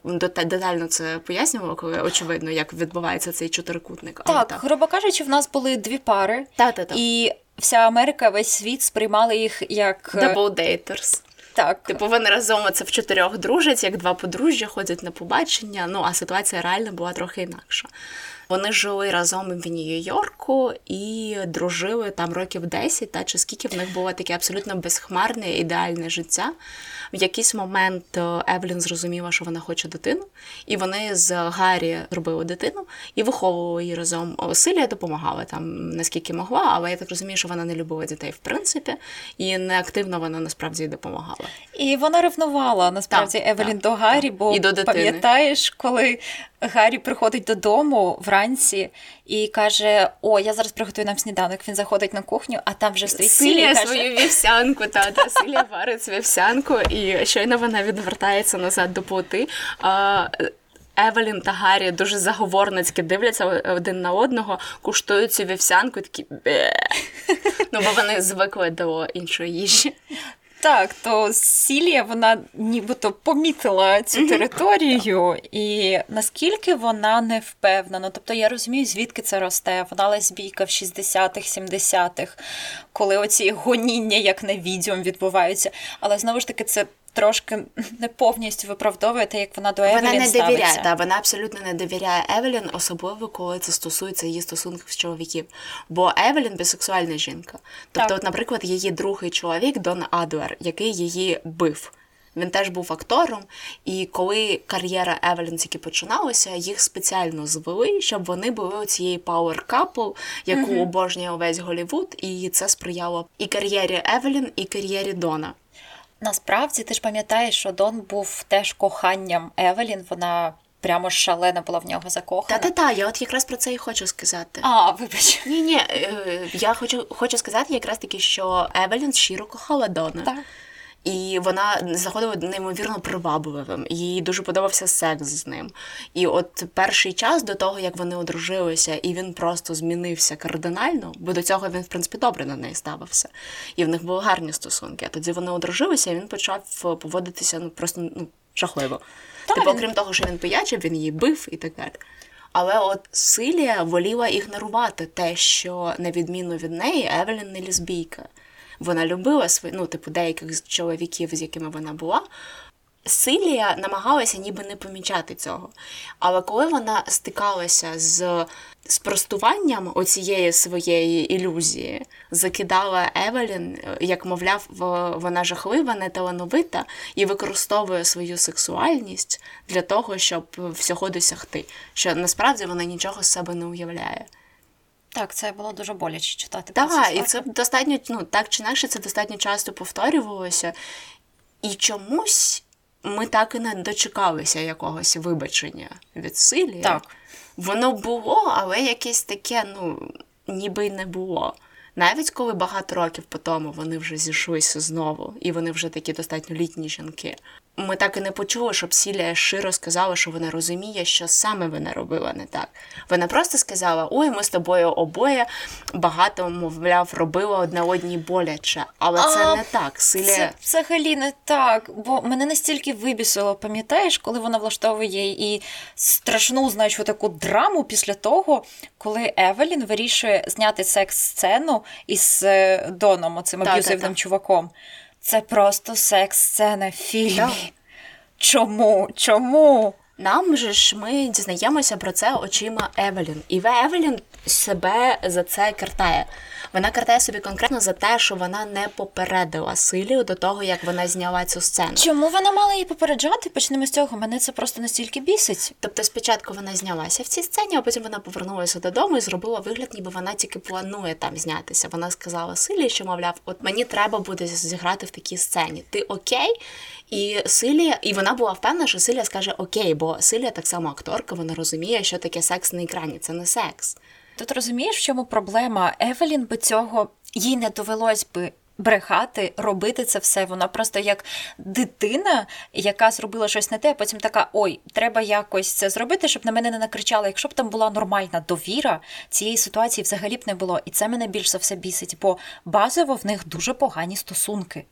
детально це пояснювала, коли очевидно, як відбувається цей чотирикутник. Але Так, грубо кажучи, в нас були дві пари, Та-та-та. і вся Америка, весь світ сприймали їх як е, Double daters. Так. Типу вони разом це в чотирьох дружать, як два подружжя ходять на побачення. Ну а ситуація реально була трохи інакша. Вони жили разом в Нью-Йорку і дружили там років 10, та чи скільки в них було таке абсолютно безхмарне ідеальне життя. В якийсь момент е, Евелін зрозуміла, що вона хоче дитину, і вони з Гаррі робили дитину і виховували її разом. Силія допомагала там наскільки могла, але я так розумію, що вона не любила дітей в принципі, і не активно вона насправді допомагала. І вона ревнувала насправді так, Евелін так, до Гаррі, так. бо і до пам'ятаєш, коли Гаррі приходить додому вранці і каже: О, я зараз приготую нам сніданок. Він заходить на кухню, а там вже стоїть Силія свою вівсянку. Та, та Силія варить вівсянку, і щойно вона відвертається назад до плоти. Евелін та Гаррі дуже заговорницьки дивляться один на одного, куштують цю вівсянку такі бе. Ну, бо вони звикли до іншої їжі. Так, то Сілія вона нібито помітила цю територію, і наскільки вона не впевнена. Тобто я розумію, звідки це росте. Вона лесбійка в 60-х, 70-х, коли оці гоніння, як на відьом, відбуваються. Але знову ж таки, це трошки не повністю виправдовує те, як вона до Евелін Вона не ставиться. довіряє, та, вона абсолютно не довіряє Евелін, особливо коли це стосується її стосунків з чоловіків. Бо Евелін бісексуальна жінка. Тобто, от, наприклад, її другий чоловік Дон Адлер, який її бив. Він теж був актором, і коли кар'єра Евелін тільки починалася, їх спеціально звели, щоб вони були цієї power couple, яку mm-hmm. обожнює увесь Голівуд, і це сприяло і кар'єрі Евелін, і кар'єрі Дона. Насправді ти ж пам'ятаєш, що Дон був теж коханням Евелін. Вона прямо шалена була в нього закохана. Та-та-та, я от якраз про це і хочу сказати. А, вибач. Ні, ні, е, я хочу хочу сказати якраз таки, що Евелін щиро кохала Дона. Так. І вона заходила неймовірно привабливим. Їй дуже подобався секс з ним. І от перший час до того, як вони одружилися, і він просто змінився кардинально, бо до цього він, в принципі, добре на неї ставився. І в них були гарні стосунки. А тоді вони одружилися, і він почав поводитися ну просто ну, жахливо. Типу, окрім того, що він пиячив, він її бив і так далі. Але от Силія воліла ігнорувати те, що на відміну від неї Евелін не лесбійка вона любила свої, ну, типу, деяких чоловіків, з якими вона була. Силія намагалася ніби не помічати цього. Але коли вона стикалася з спростуванням оцієї своєї ілюзії, закидала Евелін, як мовляв, вона жахлива, неталановита і використовує свою сексуальність для того, щоб всього досягти. Що насправді вона нічого з себе не уявляє. Так, це було дуже боляче читати. Так, і це достатньо, ну так чи інакше, це достатньо часто повторювалося. І чомусь ми так і не дочекалися якогось вибачення від силі. Так. Воно було, але якесь таке, ну, ніби й не було. Навіть коли багато років по тому вони вже зійшлися знову, і вони вже такі достатньо літні жінки. Ми так і не почули, щоб Сілія широ сказала, що вона розуміє, що саме вона робила не так. Вона просто сказала: Ой, ми з тобою обоє багато, мовляв, робили одне одній боляче. Але а, це не так. Силія... Це взагалі не так. Бо мене настільки вибісило, пам'ятаєш, коли вона влаштовує і страшну, знаєш, таку драму після того, коли Евелін вирішує зняти секс-сцену із е, Доном, оцим аб'юзивним чуваком. Це просто секс-сцена в фільмі. Так. Чому? Чому? Нам же ж ми дізнаємося про це очима Евелін. І Евелін себе за це картає. Вона картає собі конкретно за те, що вона не попередила Силію до того, як вона зняла цю сцену. Чому вона мала її попереджати? Почнемо з цього. Мене це просто настільки бісить. Тобто, спочатку вона знялася в цій сцені, а потім вона повернулася додому і зробила вигляд, ніби вона тільки планує там знятися. Вона сказала Силі, що мовляв, от мені треба буде зіграти в такій сцені. Ти окей? І Силія, і вона була впевнена, що Силія скаже Окей, бо Силія так само акторка, вона розуміє, що таке секс на екрані. Це не секс. Тут розумієш, в чому проблема? Евелін би цього їй не довелось би. Брехати, робити це все. Вона просто як дитина, яка зробила щось не те, а потім така: ой, треба якось це зробити, щоб на мене не накричали. Якщо б там була нормальна довіра, цієї ситуації взагалі б не було. І це мене більш за все бісить, бо базово в них дуже погані стосунки,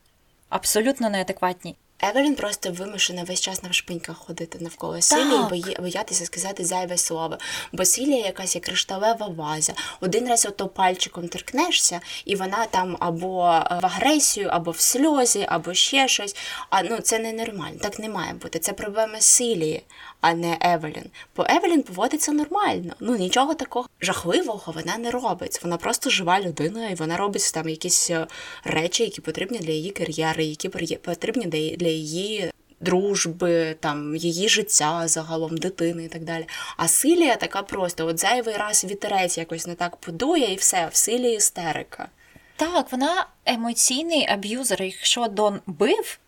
абсолютно неадекватні. Евелін просто вимушена весь час на шпиньках ходити навколо Сілії, бої, боятися сказати зайве слово. Бо Сілія якась як кришталева ваза. Один раз ото пальчиком торкнешся, і вона там або в агресію, або в сльозі, або ще щось. А ну це ненормально. Так не має бути. Це проблема Сілії, а не Евелін. Бо Евелін поводиться нормально. Ну нічого такого жахливого вона не робить. Вона просто жива людина, і вона робить там якісь е, речі, які потрібні для її кар'єри, які потрібні для її. Дружби, там її життя загалом дитини і так далі. А Силія така просто от зайвий раз вітерець якось не так подує, і все, в силі істерика. Так, вона емоційний аб'юзер. Якщо Дон бив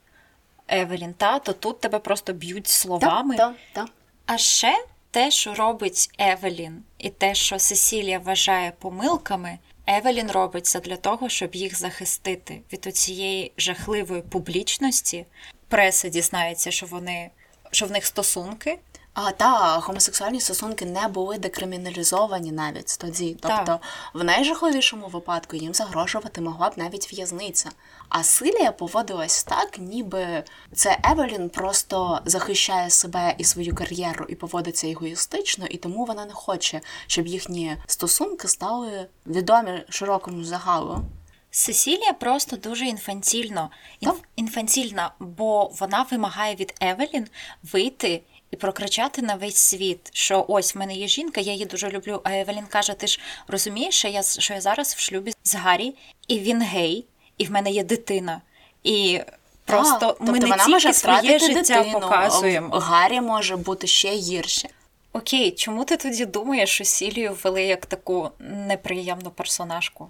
Евелін, та, то тут тебе просто б'ють словами. Так, так, так. А ще те, що робить Евелін, і те, що Сесілія вважає помилками, Евелін робиться для того, щоб їх захистити від цієї жахливої публічності. Преса дізнається, що вони що в них стосунки. А та гомосексуальні стосунки не були декриміналізовані навіть тоді. Тобто, так. в найжахливішому випадку їм загрожувати могла б навіть в'язниця. А Силія поводилась так, ніби це Евелін просто захищає себе і свою кар'єру і поводиться егоїстично, і тому вона не хоче, щоб їхні стосунки стали відомі широкому загалу. Сесілія просто дуже інфантільно, інф... інфантільна, бо вона вимагає від Евелін вийти і прокричати на весь світ, що ось в мене є жінка, я її дуже люблю. А Евелін каже: Ти ж розумієш, що я що я зараз в шлюбі з Гаррі, і він гей, і в мене є дитина. І просто а, ми тобто не вона може своє життя дитину, показуємо. Гаррі може бути ще гірше. Окей, чому ти тоді думаєш, що Сілію ввели як таку неприємну персонажку?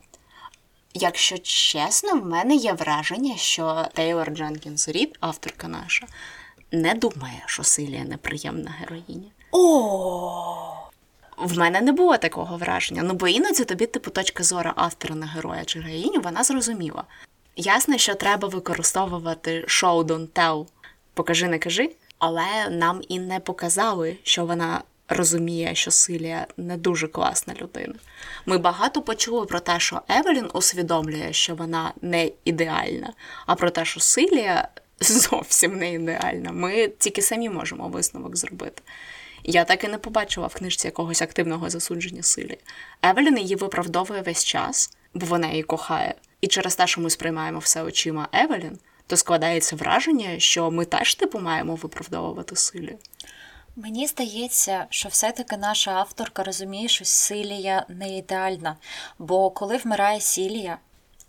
Якщо чесно, в мене є враження, що Тейлор Дженкінс Рід, авторка наша, не думає, що Силія неприємна героїня. О! В мене не було такого враження. Ну бо іноді тобі, типу, точка зору автора на героя чи героїню, вона зрозуміла. Ясно, що треба використовувати show don't tell, покажи, не кажи, але нам і не показали, що вона розуміє, що Силія не дуже класна людина. Ми багато почули про те, що Евелін усвідомлює, що вона не ідеальна, а про те, що Силія (laughs) зовсім не ідеальна. Ми тільки самі можемо висновок зробити. Я так і не побачила в книжці якогось активного засудження силі. Евелін її виправдовує весь час, бо вона її кохає. І через те, що ми сприймаємо все очима Евелін, то складається враження, що ми теж типу маємо виправдовувати силі. Мені здається, що все-таки наша авторка розуміє, що Силія не ідеальна. Бо коли вмирає Сілія,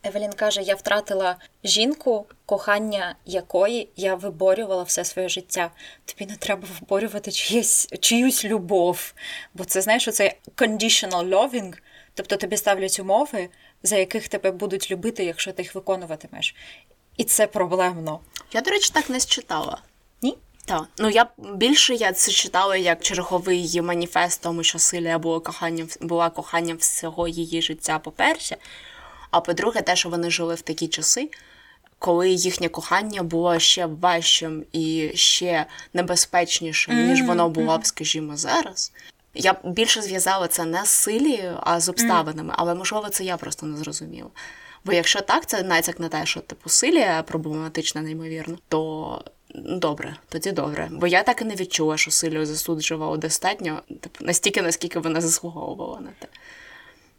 Евелін каже: я втратила жінку, кохання якої я виборювала все своє життя. Тобі не треба виборювати чиюсь, чиюсь любов. Бо це знаєш, це conditional loving, тобто тобі ставлять умови, за яких тебе будуть любити, якщо ти їх виконуватимеш. І це проблемно. Я, до речі, так не считала. Ні? Так. Ну я більше я це читала як черговий маніфест, тому що Силія була коханням була коханням всього її життя, по-перше. А по-друге, те, що вони жили в такі часи, коли їхнє кохання було ще важчим і ще небезпечнішим, ніж воно було б, скажімо, зараз. Я більше зв'язала це не з силією, а з обставинами, але можливо це я просто не зрозуміла. Бо якщо так, це натяк на те, що типу силія проблематична, неймовірно, то добре, тоді добре. Бо я так і не відчула, що силію засуджувала достатньо, типу, настільки, наскільки вона заслуговувала на те.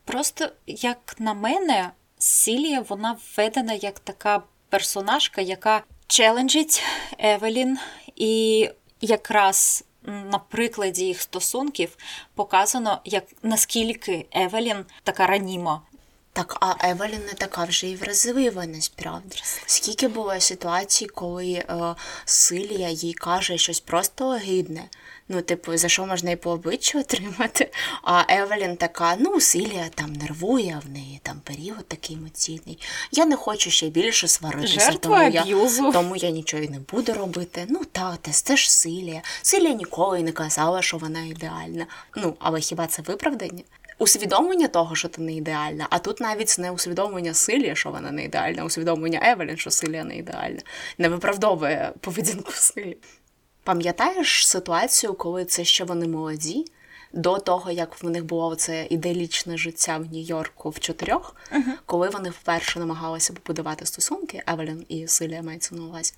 Просто як на мене, Сілія вона введена як така персонажка, яка челенджить Евелін, і якраз на прикладі їх стосунків показано, як наскільки Евелін така раніма. Так, а Евелін не така вже і вразлива, насправді. Скільки було ситуацій, коли е, Силія їй каже щось просто огидне, Ну, типу, за що можна і по обличчю отримати? А Евелін така, ну, Силія там нервує, в неї там період такий емоційний. Я не хочу ще більше сваритися, Жертва тому я тому я нічого і не буду робити. Ну, та, це ж Силія. Силія ніколи не казала, що вона ідеальна. Ну, але хіба це виправдання? Усвідомлення того, що ти не ідеальна, а тут навіть не усвідомлення Силія, що вона не ідеальна, усвідомлення Евелін, що Силія не ідеальна, не виправдовує поведінку Силі. Пам'ятаєш ситуацію, коли це ще вони молоді? До того, як в них було це іделічне життя в Нью-Йорку в чотирьох, uh-huh. коли вони вперше намагалися побудувати стосунки, Евелін і Силія мається на увазі.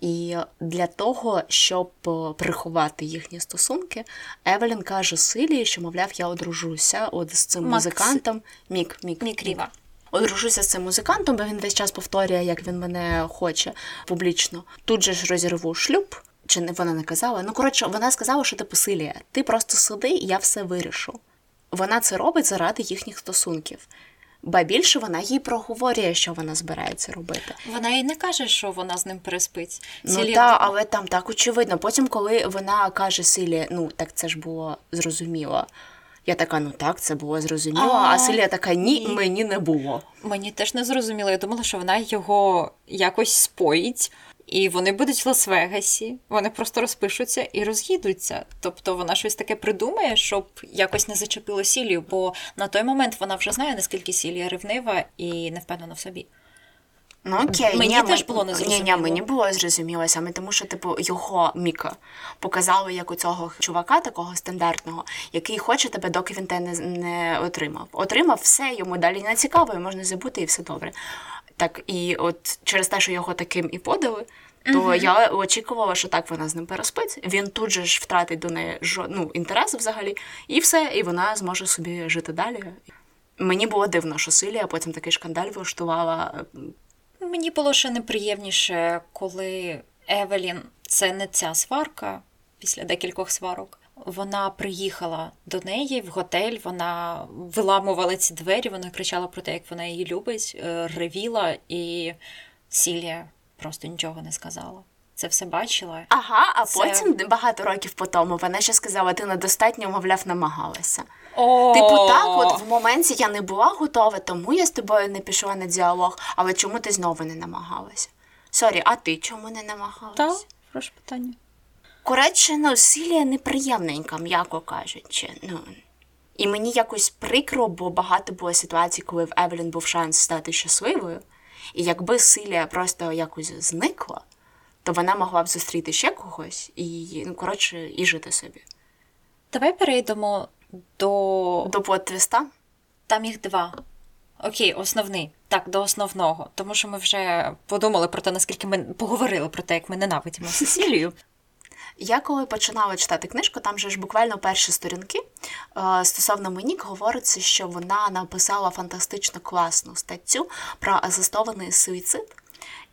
І для того, щоб приховати їхні стосунки, Евелін каже Силії, що, мовляв, я одружуся от з цим Макс... музикантом Мік Мік, Мік Ріва. Одружуся з цим музикантом, бо він весь час повторює, як він мене хоче публічно. Тут же ж розірву шлюб. Чи не вона не казала? Ну, коротше, вона сказала, що типу Силія, ти просто сиди, і я все вирішу. Вона це робить заради їхніх стосунків. Ба більше вона їй проговорює, що вона збирається робити. Вона їй не каже, що вона з ним переспить. Ну так, але там так очевидно. Потім, коли вона каже Силі, ну так це ж було зрозуміло. Я така, ну так, це було зрозуміло. А, а Силія така, ні, ні, мені не було. Мені теж не зрозуміло. Я думала, що вона його якось споїть. І вони будуть в Лас-Вегасі, вони просто розпишуться і роз'їдуться. Тобто вона щось таке придумає, щоб якось не зачепило Сілію, бо на той момент вона вже знає, наскільки Сілія ревнива і не впевнена в собі. Ну окей, мені ні, теж було незрозуміло. Ні, ні, мені було зрозуміло саме тому, що типу його Міка показали як у цього чувака, такого стандартного, який хоче тебе, доки він тебе не, не отримав. Отримав все, йому далі не цікаво, і можна забути, і все добре. Так, і от через те, що його таким і подали, то uh-huh. я очікувала, що так вона з ним переспить. Він тут же ж втратить до неї ну, інтерес взагалі, і все, і вона зможе собі жити далі. Мені було дивно, що Силія потім такий шкандаль влаштувала. Мені було ще неприємніше, коли Евелін, це не ця сварка після декількох сварок. Вона приїхала до неї в готель, вона виламувала ці двері, вона кричала про те, як вона її любить, е, ревіла, і Сілія просто нічого не сказала. Це все бачила. Ага, а це... потім багато років по тому вона ще сказала: ти недостатньо, мовляв, намагалася. О! Типу, так, от в моменті я не була готова, тому я з тобою не пішла на діалог, але чому ти знову не намагалася? Sorry, а ти чому не намагалася? Так, прошу питання. Коротше, ну, Сілія неприємненька, м'яко кажучи. Ну, І мені якось прикро, бо багато було ситуацій, коли в Евелін був шанс стати щасливою. І якби Сілія просто якось зникла, то вона могла б зустріти ще когось і, ну, коротше, і жити собі. Давай перейдемо до. До плот-твіста? Там їх два. Окей, основний. Так, до основного. Тому що ми вже подумали про те, наскільки ми поговорили про те, як ми ненавидимо Сесілію. Я коли починала читати книжку, там же ж буквально перші сторінки е, стосовно Монік говориться, що вона написала фантастично класну статтю про асистований суїцид,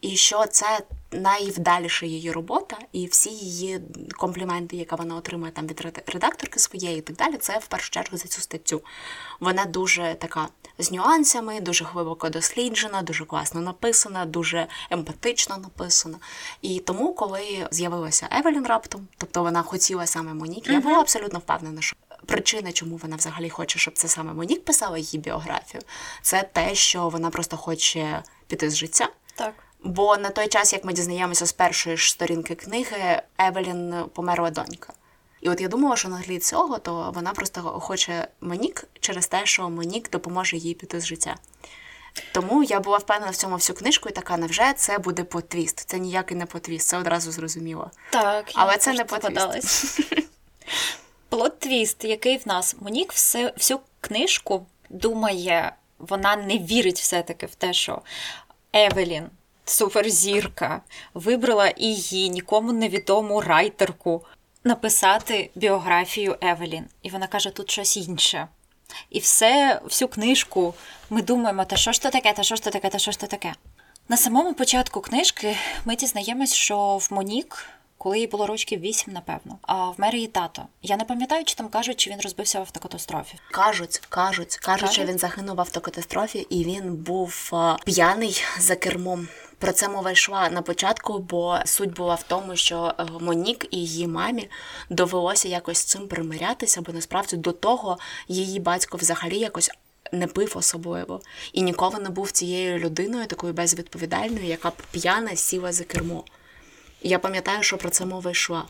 і що це найвдаліша її робота, і всі її компліменти, які вона отримує там від редакторки своєї, і так далі, це в першу чергу за цю статтю. Вона дуже така з нюансами, дуже глибоко досліджена, дуже класно написана, дуже емпатично написана. І тому, коли з'явилася Евелін раптом, тобто вона хотіла саме Монік, я була абсолютно впевнена, що. Причина, чому вона взагалі хоче, щоб це саме Монік писала її біографію, це те, що вона просто хоче піти з життя. Так. Бо на той час, як ми дізнаємося з першої ж сторінки книги, Евелін померла донька. І от я думала, що на тлі цього, то вона просто хоче Монік, через те, що Монік допоможе їй піти з життя. Тому я була впевнена в цьому всю книжку, і така невже це буде plot twist. Це ніякий не plot twist, це одразу зрозуміло. Так, але це не plot twist. (laughs) Plot twist, який в нас Монік всю, всю книжку думає, вона не вірить все-таки в те, що Евелін суперзірка, вибрала її нікому невідому райтерку написати біографію Евелін. І вона каже, тут щось інше. І все, всю книжку ми думаємо, та що ж то таке, та що ж то таке, та що ж то таке. На самому початку книжки ми дізнаємось, що в Монік, коли їй було років вісім, напевно, а в мері її тато. Я не пам'ятаю, чи там кажуть, чи він розбився в автокатастрофі. Кажуть, кажуть, кажуть, що він загинув в автокатастрофі, і він був п'яний за кермом. Про це мова йшла на початку, бо суть була в тому, що е, Монік і її мамі довелося якось з цим примирятися, бо насправді до того її батько взагалі якось. Не пив особливо і ніколи не був цією людиною, такою безвідповідальною, яка б п'яна сіла за кермо. Я пам'ятаю, що про це мова йшла.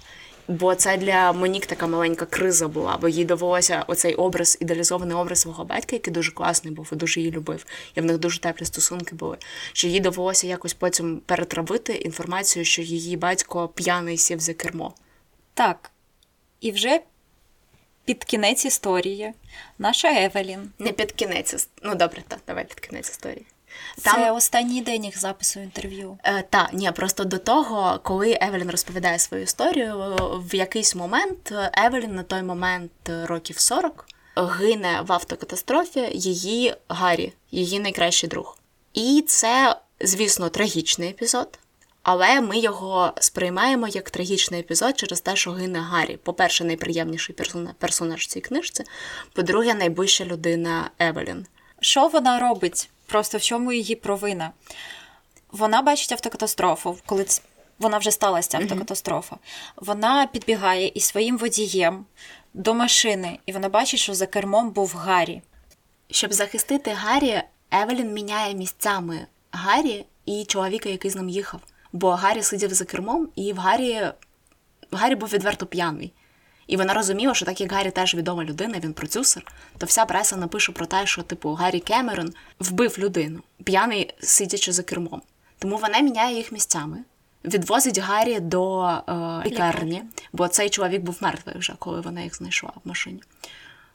Бо це для Монік така маленька криза була, бо їй довелося оцей образ, ідеалізований образ свого батька, який дуже класний був і дуже її любив. І в них дуже теплі стосунки були. Що їй довелося якось потім перетравити інформацію, що її батько п'яний сів за кермо. Так. І вже під кінець історії наша Евелін. Не під кінець. Ну добре, так, давай під кінець історії. Там... Це останній день їх запису інтерв'ю. Е, Так, ні, просто до того, коли Евелін розповідає свою історію, в якийсь момент Евелін на той момент років 40 гине в автокатастрофі її Гаррі, її найкращий друг. І це, звісно, трагічний епізод. Але ми його сприймаємо як трагічний епізод через те, що гине Гаррі. По-перше, найприємніший персонаж в цій книжці. По-друге, найближча людина Евелін. Що вона робить? Просто в чому її провина? Вона бачить автокатастрофу, коли вона вже сталася автокатастрофа. Вона підбігає із своїм водієм до машини, і вона бачить, що за кермом був Гаррі. Щоб захистити Гаррі, Евелін міняє місцями Гаррі і чоловіка, який з ним їхав. Бо Гаррі сидів за кермом, і в Гаррі Гаррі був відверто п'яний. І вона розуміла, що так як Гаррі теж відома людина, він продюсер, то вся преса напише про те, що типу Гаррі Кемерон вбив людину, п'яний сидячи за кермом. Тому вона міняє їх місцями, відвозить Гаррі до е, лікарні, бо цей чоловік був мертвий вже, коли вона їх знайшла в машині.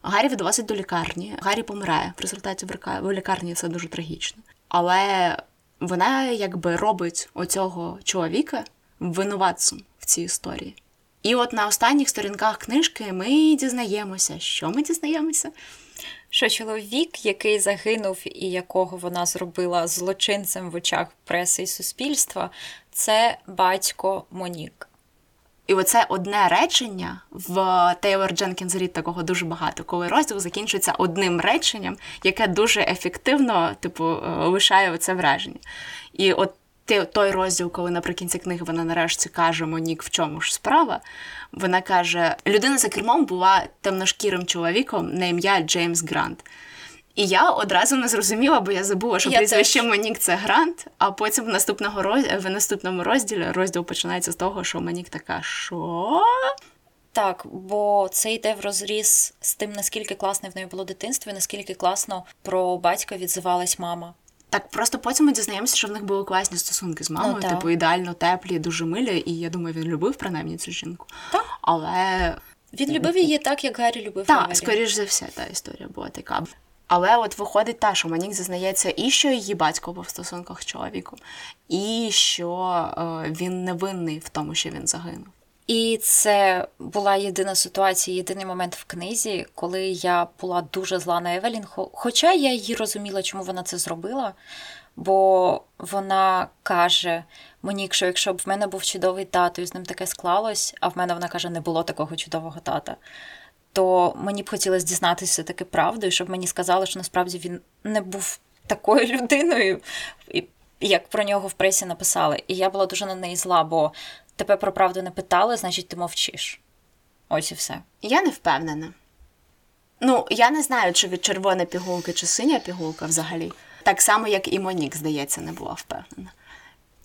Гаррі відвозить до лікарні. Гаррі помирає. В результаті в лікарні це дуже трагічно. Але вона якби робить оцього чоловіка винуватцем в цій історії. І от на останніх сторінках книжки ми дізнаємося, що ми дізнаємося. Що чоловік, який загинув і якого вона зробила злочинцем в очах преси і суспільства, це батько Монік. І оце одне речення в Тейлор Дженкінс Рід такого дуже багато, коли розділ закінчується одним реченням, яке дуже ефективно, типу, е, лишає це враження. І от той розділ, коли наприкінці книги вона нарешті каже Монік, в чому ж справа. Вона каже: людина за кермом була темношкірим чоловіком на ім'я Джеймс Грант. І я одразу не зрозуміла, бо я забула, що прізвище Монік це Грант, а потім в наступного роз... в наступному розділі розділ починається з того, що Монік така, що. Так, бо це йде в розріз з тим, наскільки класне в неї було дитинство, і наскільки класно про батька відзивалась мама. Так, просто потім ми дізнаємося, що в них були класні стосунки з мамою, ну, типу ідеально теплі, дуже милі, і я думаю, він любив принаймні цю жінку. Так. Але він любив її так, як Гаррі любив. Так, скоріш за все, та історія була така. Але от виходить та, що Монік зізнається, і що її батько був в стосунках з чоловіком, і що е, він невинний в тому, що він загинув. І це була єдина ситуація, єдиний момент в книзі, коли я була дуже зла на Евелін. Хоча я її розуміла, чому вона це зробила. Бо вона каже мені, що якщо б в мене був чудовий тато, і з ним таке склалось, а в мене вона каже, не було такого чудового тата, то мені б хотілося дізнатися таки правду, і щоб мені сказали, що насправді він не був такою людиною, як про нього в пресі написали. І я була дуже на неї зла, бо тебе про правду не питали, значить ти мовчиш. Ось і все. Я не впевнена. Ну, я не знаю, чи від червоної пігулки, чи синя пігулка взагалі. Так само, як і Монік, здається, не була впевнена.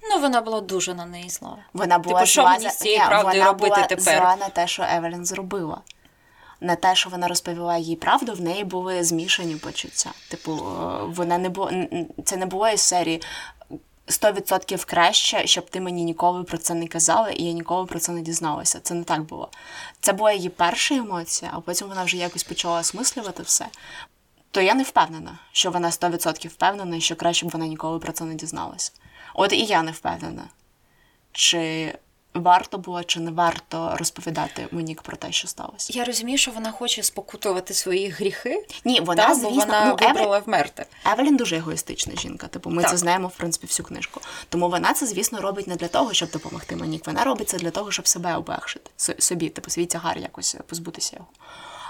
Ну, вона була дуже на неї зла. Вона була типу, що мені з цією правдою вона робити була тепер? зла на те, що Евелін зробила. На те, що вона розповіла їй правду, в неї були змішані почуття. Типу, е, вона не було це не було із серії 100% краще, щоб ти мені ніколи про це не казала, і я ніколи про це не дізналася. Це не так було. Це була її перша емоція, а потім вона вже якось почала осмислювати все. То я не впевнена, що вона 100% впевнена, і що краще б вона ніколи про це не дізналася. От і я не впевнена, чи варто було чи не варто розповідати Монік про те, що сталося. Я розумію, що вона хоче спокутувати свої гріхи. Ні, вона та, звісно, бо вона ну, вибрала Евель... вмерти. Евелін дуже егоїстична жінка. Типу, ми так. це знаємо в принципі всю книжку. Тому вона це, звісно, робить не для того, щоб допомогти Монік. Вона робить це для того, щоб себе облегшити собі, типу свій тягар якось позбутися його.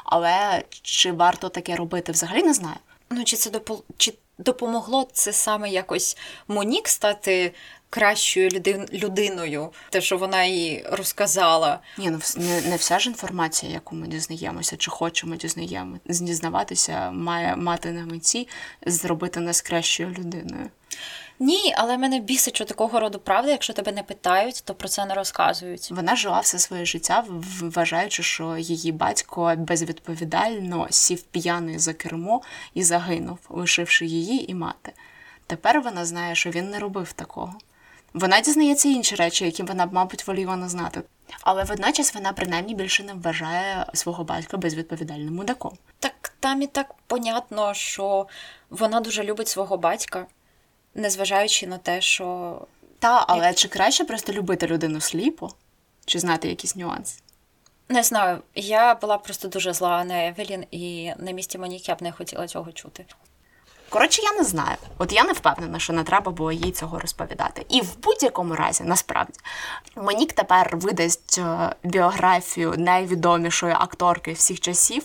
Але чи варто таке робити, взагалі не знаю. Ну чи це допо... чи допомогло це саме якось Монік стати кращою людиною, те, що вона їй розказала. Ні, ну не, не вся ж інформація, яку ми дізнаємося, чи хочемо дізнаємо, дізнаватися, має мати на меті зробити нас кращою людиною. Ні, але мене бісить, що такого роду правда, якщо тебе не питають, то про це не розказують. Вона жила все своє життя, вважаючи, що її батько безвідповідально сів п'яний за кермо і загинув, лишивши її і мати. Тепер вона знає, що він не робив такого. Вона дізнається інші речі, які вона б, мабуть, воліла не знати. Але водночас вона принаймні більше не вважає свого батька безвідповідальним мудаком. Так там і так понятно, що вона дуже любить свого батька, незважаючи на те, що. Та, але чи краще просто любити людину сліпо, чи знати якісь нюанси? Не знаю, я була просто дуже зла на Евелін, і на місці Монік я б не хотіла цього чути. Коротше, я не знаю. От я не впевнена, що не треба було їй цього розповідати. І в будь-якому разі, насправді, Монік тепер видасть е, біографію найвідомішої акторки всіх часів.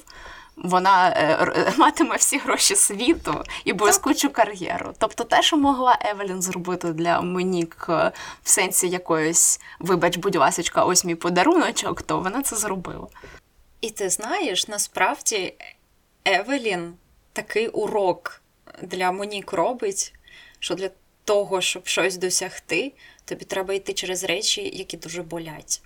Вона е, матиме всі гроші світу і блискучу кар'єру. Тобто, те, що могла Евелін зробити для Монік е, в сенсі якоїсь, вибач, будь ласочка, ось мій подаруночок, то вона це зробила. І ти знаєш, насправді Евелін такий урок для Монік робить, що для того, щоб щось досягти, тобі треба йти через речі, які дуже болять.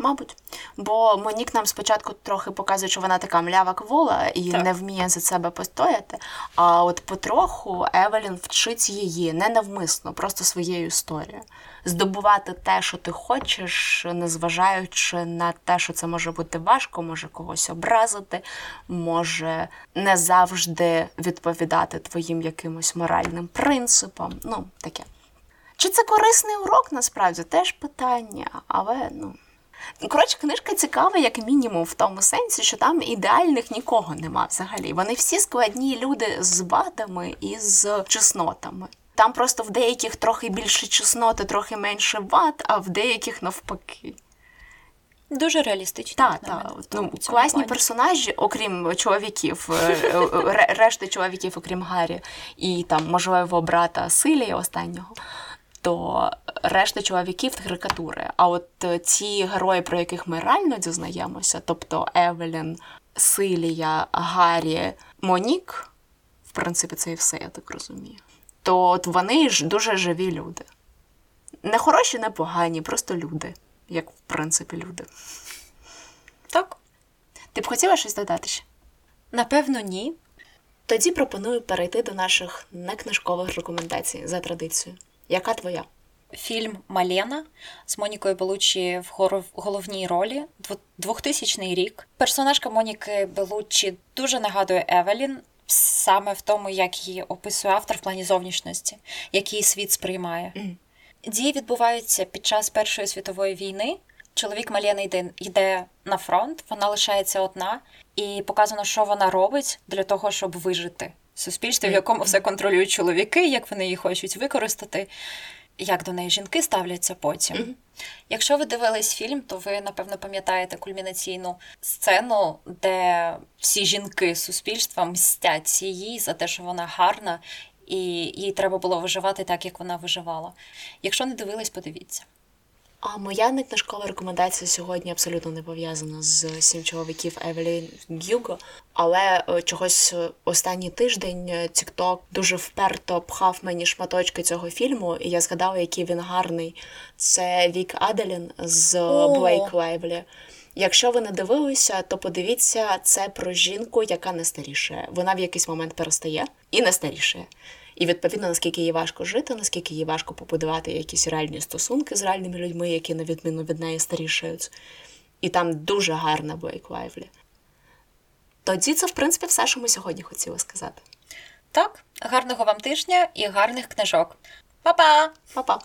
Мабуть, бо Монік нам спочатку трохи показує, що вона така млява квола і так. не вміє за себе постояти. А от потроху Евелін вчить її не навмисно, просто своєю історією. Здобувати те, що ти хочеш, незважаючи на те, що це може бути важко, може когось образити, може не завжди відповідати твоїм якимось моральним принципам. Ну, таке. Чи це корисний урок насправді? Теж питання, але ну. Коротше, книжка цікава, як мінімум, в тому сенсі, що там ідеальних нікого нема взагалі. Вони всі складні люди з вадами і з чеснотами. Там просто в деяких трохи більше чесноти, трохи менше вад, а в деяких навпаки. Дуже реалістично. Так, так. Ну, класні плані. персонажі, окрім чоловіків, е, е, решти чоловіків, окрім Гаррі, і там, можливо, брата Силія останнього то решта чоловіків карикатури. А от е, ці герої, про яких ми реально дізнаємося, тобто Евелін, Силія, Гаррі, Монік, в принципі, це і все, я так розумію. То от вони ж дуже живі люди. Не хороші, не погані, просто люди, як в принципі люди. Так. Ти б хотіла щось додати ще? Напевно, ні. Тоді пропоную перейти до наших некнижкових рекомендацій за традицією. Яка твоя? Фільм Малена з Монікою Белучі в головній ролі 2000 рік. Персонажка Моніки Белучі дуже нагадує Евелін саме в тому, як її описує автор в плані зовнішності, як її світ сприймає. Mm. Дії відбуваються під час Першої світової війни. Чоловік Малєни йде, йде на фронт, вона лишається одна, і показано, що вона робить для того, щоб вижити суспільстві, в якому все контролюють чоловіки, як вони її хочуть використати, як до неї жінки ставляться потім. Mm-hmm. Якщо ви дивились фільм, то ви, напевно, пам'ятаєте кульмінаційну сцену, де всі жінки суспільства мстять їй за те, що вона гарна, і їй треба було виживати так, як вона виживала. Якщо не дивились, подивіться. А моя некнижкова рекомендація сьогодні абсолютно не пов'язана з сім чоловіків Евелін Гюго, але е, чогось е, останній тиждень TikTok е, дуже вперто пхав мені шматочки цього фільму, і я згадала, який він гарний. Це Вік Аделайн з Блейк Лайвлі. Якщо ви не дивилися, то подивіться це про жінку, яка не старішає. Вона в якийсь момент перестає і не старішає. І відповідно, наскільки їй важко жити, наскільки їй важко побудувати якісь реальні стосунки з реальними людьми, які, на відміну від неї, старішають. І там дуже гарна Блейк Лайвлі. Тоді це, в принципі, все, що ми сьогодні хотіли сказати. Так, гарного вам тижня і гарних книжок. Па-па! Па-па!